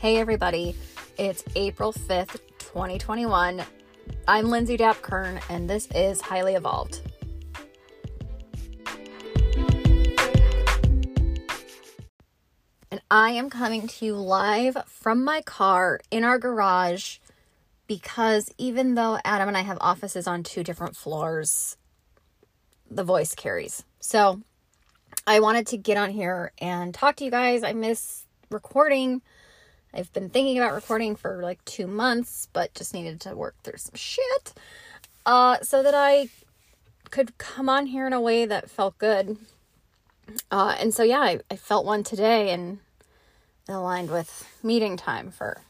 Hey, everybody. It's April 5th, 2021. I'm Lindsay Dapp Kern, and this is Highly Evolved. And I am coming to you live from my car in our garage because even though Adam and I have offices on two different floors, the voice carries. So I wanted to get on here and talk to you guys. I miss recording. I've been thinking about recording for like two months, but just needed to work through some shit uh, so that I could come on here in a way that felt good. Uh, and so, yeah, I, I felt one today and it aligned with meeting time for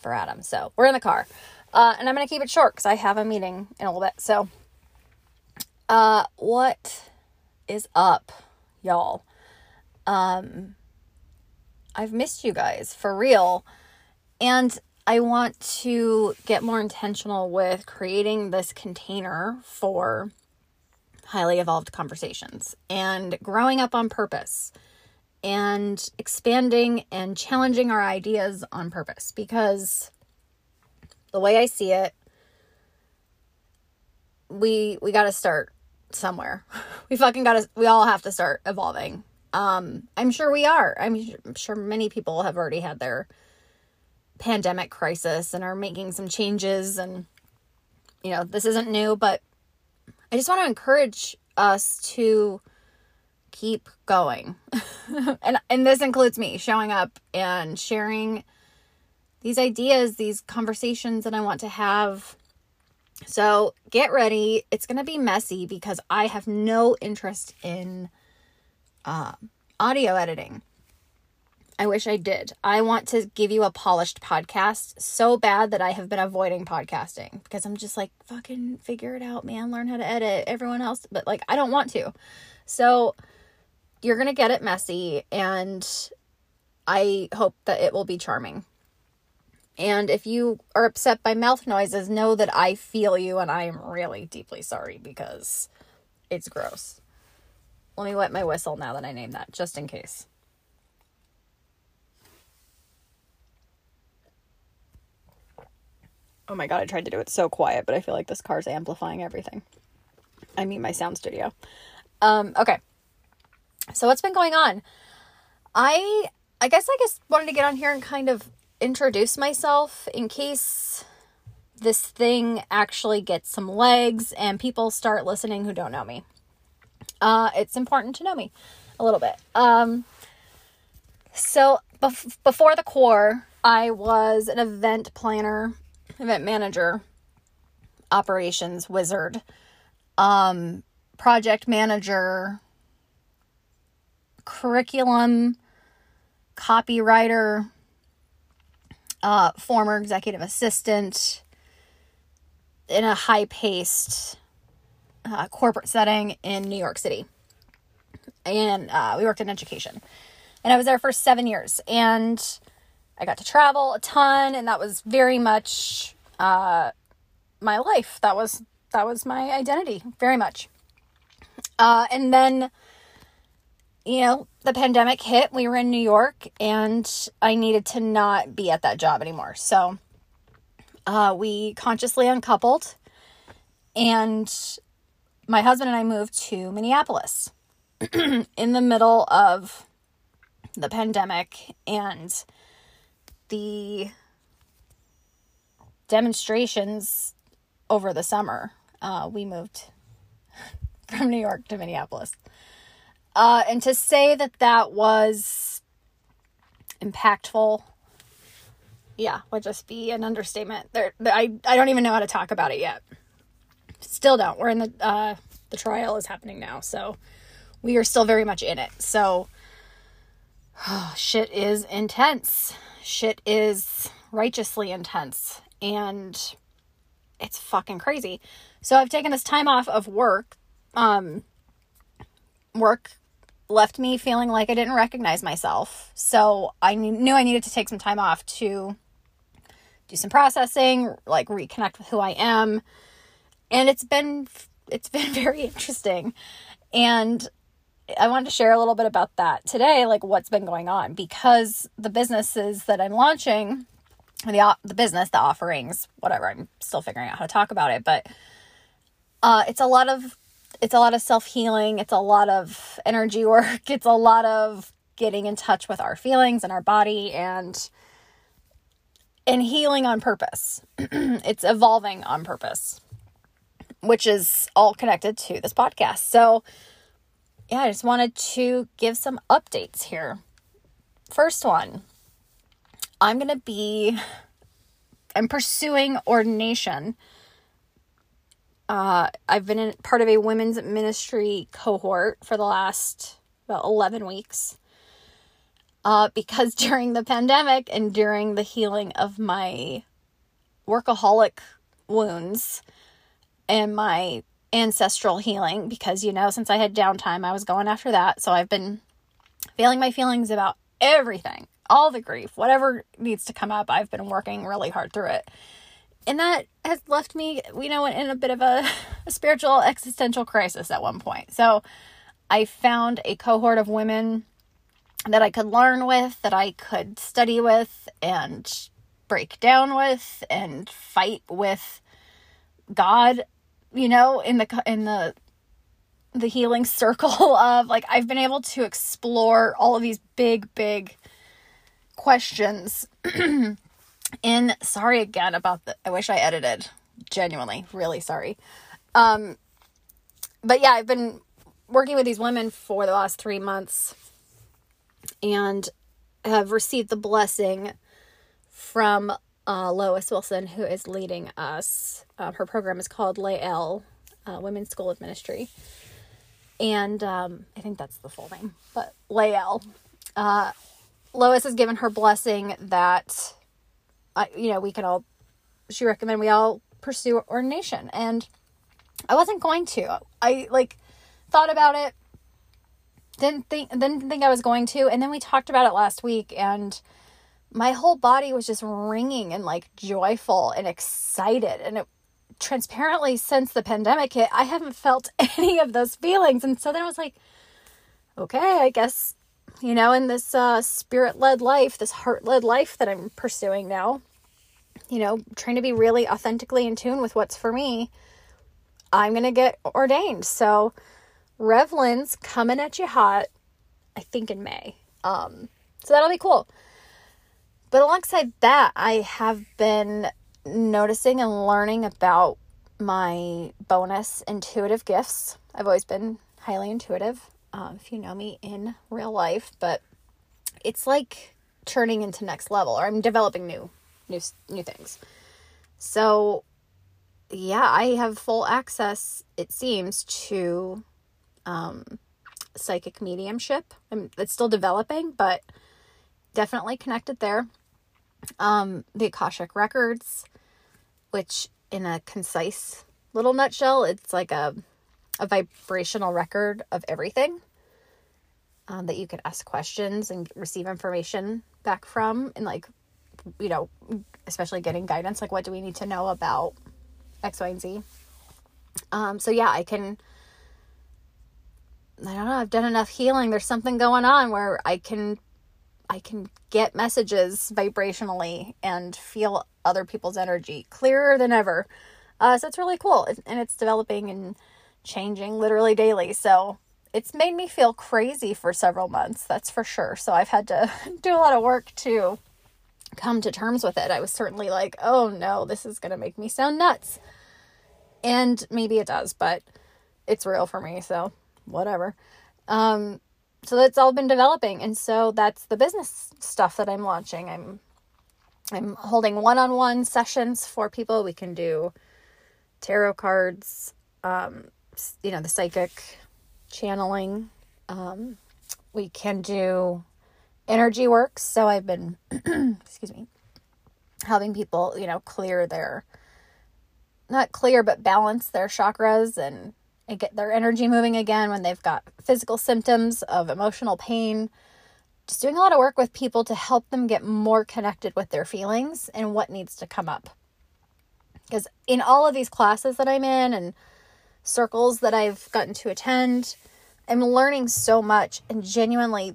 for Adam. So we're in the car. Uh, and I'm going to keep it short because I have a meeting in a little bit. So, uh, what is up, y'all? Um, I've missed you guys for real. And I want to get more intentional with creating this container for highly evolved conversations and growing up on purpose and expanding and challenging our ideas on purpose because the way I see it we we got to start somewhere. We fucking got to we all have to start evolving. Um I'm sure we are. I'm, sure many people have already had their pandemic crisis and are making some changes and you know, this isn't new, but I just want to encourage us to keep going. and and this includes me showing up and sharing these ideas, these conversations that I want to have. So, get ready. It's going to be messy because I have no interest in uh, audio editing. I wish I did. I want to give you a polished podcast so bad that I have been avoiding podcasting because I'm just like, fucking figure it out, man. Learn how to edit. Everyone else, but like, I don't want to. So, you're going to get it messy, and I hope that it will be charming. And if you are upset by mouth noises, know that I feel you and I am really deeply sorry because it's gross. Let me wet my whistle now that I name that, just in case. Oh my god, I tried to do it so quiet, but I feel like this car's amplifying everything. I mean, my sound studio. Um, okay. So what's been going on? I I guess I just wanted to get on here and kind of introduce myself in case this thing actually gets some legs and people start listening who don't know me. Uh, it's important to know me a little bit. Um, so bef- before the core, I was an event planner, event manager, operations wizard, um, project manager, curriculum copywriter, uh, former executive assistant in a high paced uh, corporate setting in New York City. And uh, we worked in education. And I was there for seven years. And I got to travel a ton. And that was very much uh, my life. That was that was my identity, very much. Uh, and then you know, the pandemic hit. We were in New York and I needed to not be at that job anymore. So uh, we consciously uncoupled and my husband and I moved to Minneapolis in the middle of the pandemic and the demonstrations over the summer. Uh, we moved from New York to Minneapolis. Uh, and to say that that was impactful, yeah, would just be an understatement. There, I, I don't even know how to talk about it yet. Still don't. We're in the uh, the trial is happening now, so we are still very much in it. So, oh, shit is intense. Shit is righteously intense, and it's fucking crazy. So I've taken this time off of work. Um, work left me feeling like I didn't recognize myself. So I knew I needed to take some time off to do some processing, like reconnect with who I am. And it's been it's been very interesting. And I wanted to share a little bit about that today, like what's been going on because the businesses that I'm launching, the the business, the offerings, whatever. I'm still figuring out how to talk about it, but uh, it's a lot of it's a lot of self healing. It's a lot of energy work. It's a lot of getting in touch with our feelings and our body and and healing on purpose. it's evolving on purpose, which is all connected to this podcast. So, yeah, I just wanted to give some updates here. First one, I'm going to be I'm pursuing ordination. Uh, I've been in part of a women's ministry cohort for the last about 11 weeks uh, because during the pandemic and during the healing of my workaholic wounds and my ancestral healing, because you know, since I had downtime, I was going after that. So I've been feeling my feelings about everything, all the grief, whatever needs to come up. I've been working really hard through it. And that has left me, you know, in a bit of a, a spiritual existential crisis at one point. So I found a cohort of women that I could learn with, that I could study with and break down with and fight with God, you know, in the in the the healing circle of like I've been able to explore all of these big big questions in sorry again about the I wish I edited. Genuinely really sorry. Um but yeah I've been working with these women for the last 3 months and have received the blessing from uh, Lois Wilson, who is leading us. Uh, her program is called Lael, uh, Women's School of Ministry. And um, I think that's the full name, but Lael. Uh, Lois has given her blessing that, uh, you know, we can all, she recommended we all pursue ordination. And I wasn't going to. I like thought about it didn't think didn't think I was going to and then we talked about it last week and my whole body was just ringing and like joyful and excited and it transparently since the pandemic hit I haven't felt any of those feelings and so then I was like okay I guess you know in this uh spirit-led life this heart-led life that I'm pursuing now you know trying to be really authentically in tune with what's for me I'm going to get ordained so Revlin's coming at you hot, I think in May. Um, so that'll be cool. But alongside that, I have been noticing and learning about my bonus intuitive gifts. I've always been highly intuitive, um, if you know me in real life, but it's like turning into next level, or I'm developing new, new, new things. So, yeah, I have full access. It seems to um, psychic mediumship. I'm, it's still developing, but definitely connected there. Um, the Akashic Records, which in a concise little nutshell, it's like a, a vibrational record of everything um, that you can ask questions and receive information back from. And, like, you know, especially getting guidance, like, what do we need to know about X, Y, and Z? Um, so, yeah, I can I don't know, I've done enough healing. There's something going on where I can I can get messages vibrationally and feel other people's energy clearer than ever. Uh, so it's really cool. And it's developing and changing literally daily. So it's made me feel crazy for several months, that's for sure. So I've had to do a lot of work to come to terms with it. I was certainly like, oh no, this is going to make me sound nuts. And maybe it does, but it's real for me. So whatever. Um, so that's all been developing, and so that's the business stuff that I'm launching. I'm I'm holding one-on-one sessions for people. We can do tarot cards, um, you know, the psychic channeling. Um, we can do energy works. So I've been, excuse me, helping people, you know, clear their, not clear, but balance their chakras and and get their energy moving again when they've got physical symptoms of emotional pain. Just doing a lot of work with people to help them get more connected with their feelings and what needs to come up. Because in all of these classes that I'm in and circles that I've gotten to attend, I'm learning so much and genuinely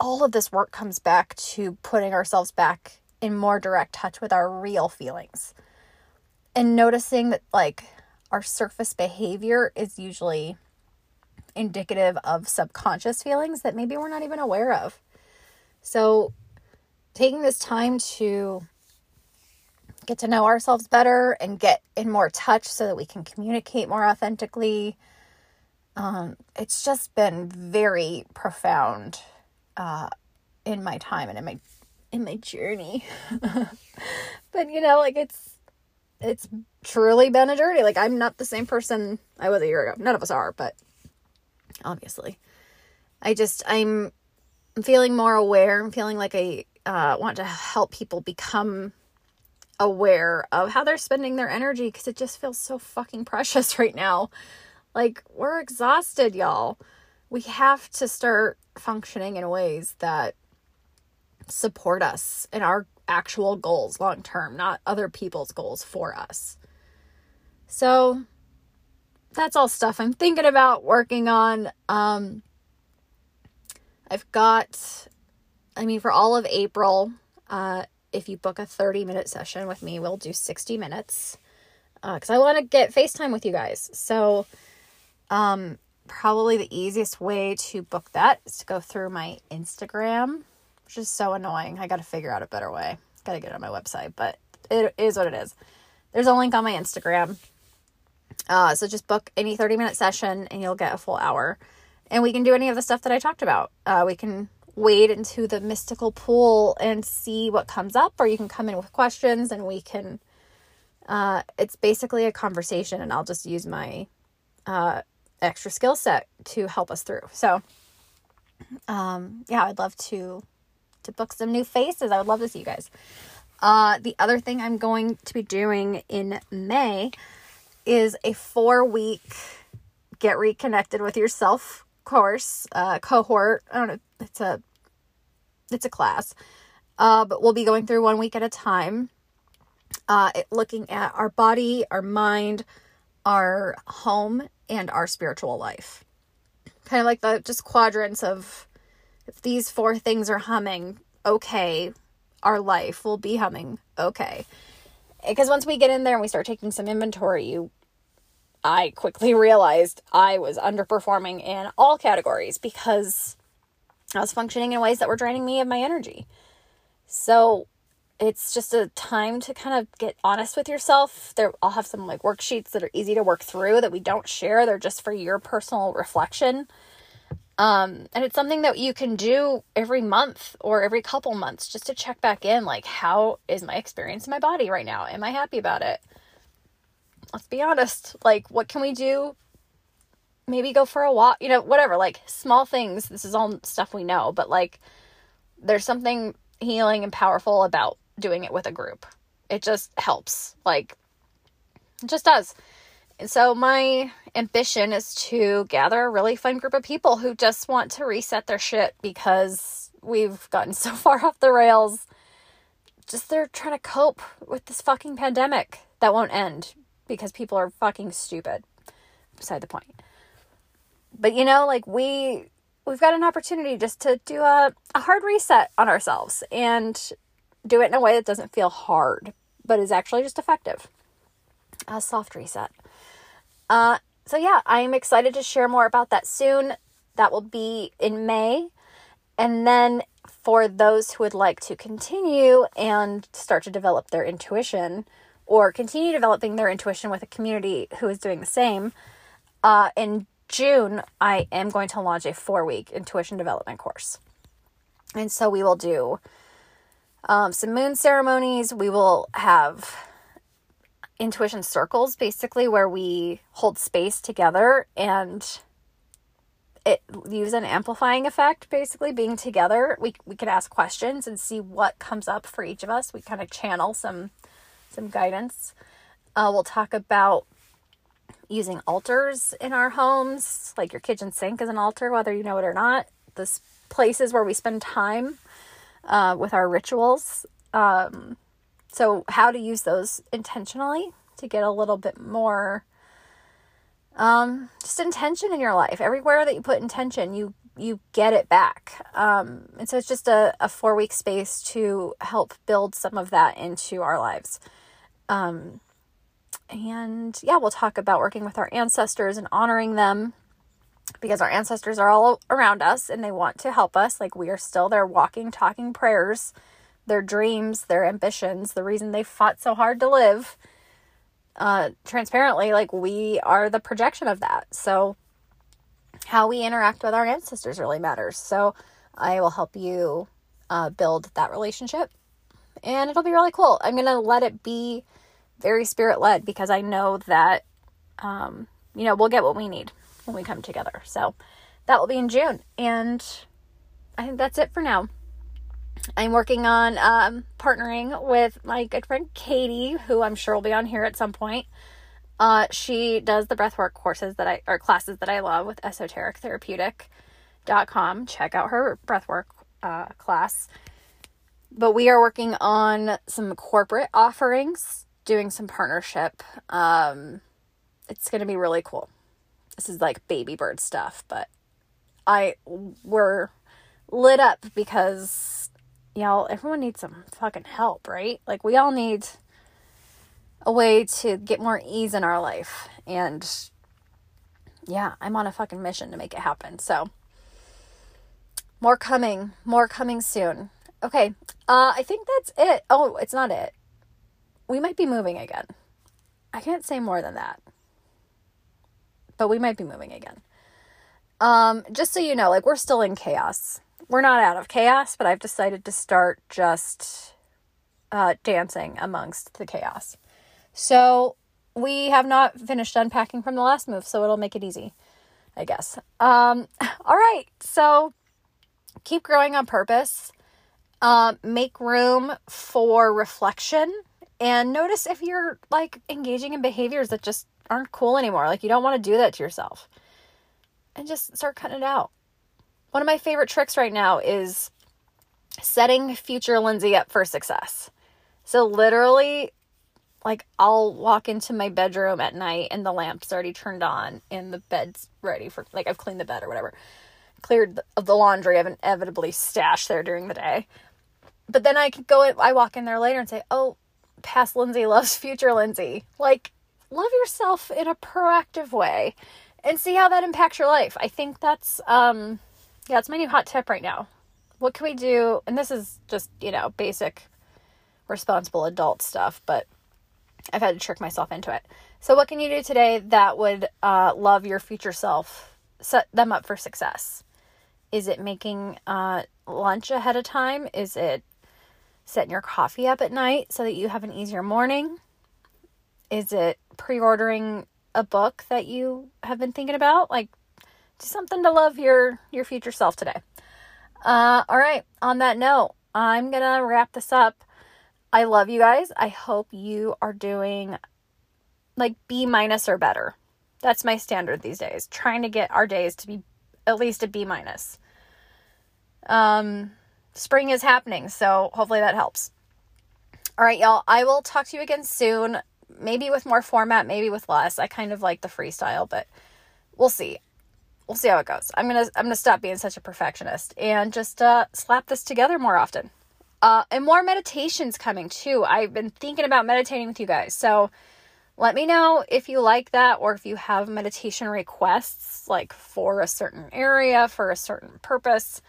all of this work comes back to putting ourselves back in more direct touch with our real feelings and noticing that like our surface behavior is usually indicative of subconscious feelings that maybe we're not even aware of. So, taking this time to get to know ourselves better and get in more touch so that we can communicate more authentically. Um, it's just been very profound uh, in my time and in my in my journey. but you know, like it's it's truly been a journey. Like I'm not the same person I was a year ago. None of us are, but obviously. I just I'm I'm feeling more aware. I'm feeling like I uh, want to help people become aware of how they're spending their energy because it just feels so fucking precious right now. Like we're exhausted, y'all. We have to start functioning in ways that support us in our actual goals long term, not other people's goals for us. So that's all stuff I'm thinking about working on. Um, I've got, I mean, for all of April, uh, if you book a 30 minute session with me, we'll do 60 minutes because uh, I want to get FaceTime with you guys. So, um, probably the easiest way to book that is to go through my Instagram, which is so annoying. I got to figure out a better way. Got to get it on my website, but it is what it is. There's a link on my Instagram. Uh, so just book any 30 minute session and you'll get a full hour. And we can do any of the stuff that I talked about. Uh, we can wade into the mystical pool and see what comes up, or you can come in with questions and we can. Uh, it's basically a conversation, and I'll just use my uh, extra skill set to help us through. So, um, yeah, I'd love to to book some new faces. I would love to see you guys. Uh, the other thing I'm going to be doing in May is a four week get reconnected with yourself course, uh, cohort. I don't know. It's a it's a class, uh, but we'll be going through one week at a time, uh, looking at our body, our mind, our home, and our spiritual life. Kind of like the just quadrants of if these four things are humming, okay, our life will be humming, okay. Because once we get in there and we start taking some inventory, you I quickly realized I was underperforming in all categories because I was functioning in ways that were draining me of my energy. So it's just a time to kind of get honest with yourself. There I'll have some like worksheets that are easy to work through that we don't share. They're just for your personal reflection. Um, and it's something that you can do every month or every couple months just to check back in like how is my experience in my body right now? Am I happy about it? Let's be honest. Like what can we do maybe go for a walk, you know, whatever, like small things. This is all stuff we know, but like there's something healing and powerful about doing it with a group. It just helps. Like it just does. And so my ambition is to gather a really fun group of people who just want to reset their shit because we've gotten so far off the rails. Just they're trying to cope with this fucking pandemic that won't end because people are fucking stupid. Beside the point but you know, like we we've got an opportunity just to do a, a hard reset on ourselves and do it in a way that doesn't feel hard, but is actually just effective. A soft reset. Uh, so yeah, I'm excited to share more about that soon. That will be in May. And then for those who would like to continue and start to develop their intuition or continue developing their intuition with a community who is doing the same, uh, in June, I am going to launch a four week intuition development course. And so we will do um, some moon ceremonies. We will have intuition circles, basically, where we hold space together and it use an amplifying effect, basically, being together. We, we can ask questions and see what comes up for each of us. We kind of channel some some guidance. Uh, we'll talk about using altars in our homes, like your kitchen sink is an altar, whether you know it or not. This places where we spend time uh, with our rituals. Um, so, how to use those intentionally to get a little bit more um, just intention in your life. Everywhere that you put intention, you you get it back. Um, and so it's just a, a four week space to help build some of that into our lives. Um, and yeah, we'll talk about working with our ancestors and honoring them because our ancestors are all around us and they want to help us. Like we are still their walking, talking prayers, their dreams, their ambitions, the reason they fought so hard to live. Uh, transparently, like we are the projection of that. So, how we interact with our ancestors really matters. So, I will help you uh, build that relationship and it'll be really cool. I'm to let it be very spirit led because I know that, um, you know, we'll get what we need when we come together. So that will be in June. And I think that's it for now. I'm working on um, partnering with my good friend Katie, who I'm sure will be on here at some point. Uh, she does the breathwork courses that I or classes that I love with esoterictherapeutic.com. Check out her breathwork uh, class. But we are working on some corporate offerings, doing some partnership. Um, it's going to be really cool. This is like baby bird stuff, but I we're lit up because y'all everyone needs some fucking help, right? Like we all need a way to get more ease in our life and yeah, I'm on a fucking mission to make it happen. So more coming, more coming soon. Okay. Uh I think that's it. Oh, it's not it. We might be moving again. I can't say more than that but we might be moving again. Um, just so you know, like we're still in chaos. We're not out of chaos, but I've decided to start just uh, dancing amongst the chaos. So we have not finished unpacking from the last move, so it'll make it easy, I guess. Um, all right, so keep growing on purpose. Um, make room for reflection and notice if you're like engaging in behaviors that just aren't cool anymore. Like you don't want to do that to yourself. And just start cutting it out. One of my favorite tricks right now is setting future Lindsay up for success. So literally like I'll walk into my bedroom at night and the lamp's already turned on and the bed's ready for like I've cleaned the bed or whatever. Cleared the, the laundry I've inevitably stashed there during the day. But then I could go I walk in there later and say, "Oh, past Lindsay loves future Lindsay." Like love yourself in a proactive way and see how that impacts your life. I think that's um yeah, that's my new hot tip right now. What can we do? And this is just, you know, basic responsible adult stuff, but I've had to trick myself into it. So what can you do today that would uh, love your future self, set them up for success? Is it making uh, lunch ahead of time? Is it setting your coffee up at night so that you have an easier morning? Is it pre ordering a book that you have been thinking about? Like, do something to love your, your future self today. Uh, all right. On that note, I'm to wrap this up. I love you guys. I hope you are doing like B minus or better. That's my standard these days. Trying to get our days to be at least a B minus. Um, spring is happening, so hopefully that helps. All right, y'all. I will talk to you again soon maybe with more format, maybe with less. I kind of like the freestyle, but we'll see. We'll see how it goes. I'm gonna I'm gonna stop being such a perfectionist and just uh, slap this together more often. Uh, and more meditations coming too. I've been thinking about meditating with you guys, so let me know if you like that or if you have meditation requests like for a certain area for a certain purpose.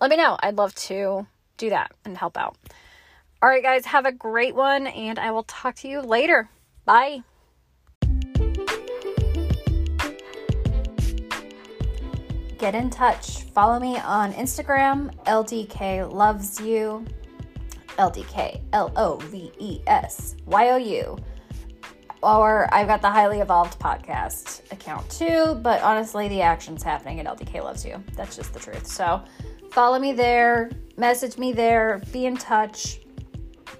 Let me know. I'd love to do that and help out. All right, guys, have a great one, and I will talk to you later. Bye. Get in touch. Follow me on Instagram, LDK Loves You, LDK L O V E S Y O U. Or I've got the Highly Evolved podcast account too, but honestly, the action's happening at LDK Loves You. That's just the truth. So follow me there, message me there, be in touch.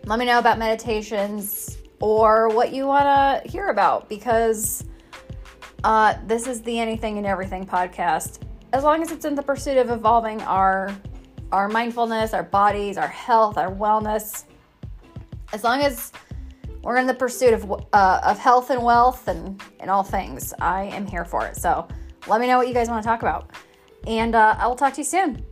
Let me know about meditations, or what you want to hear about because uh, this is the Anything and Everything podcast. As long as it's in the pursuit of evolving our our mindfulness, our bodies, our health, our wellness, as long as we're in the pursuit of uh, of health and wealth and and all things. I am here for it. So let me know what you guys want to talk about, and uh, I will talk to you soon.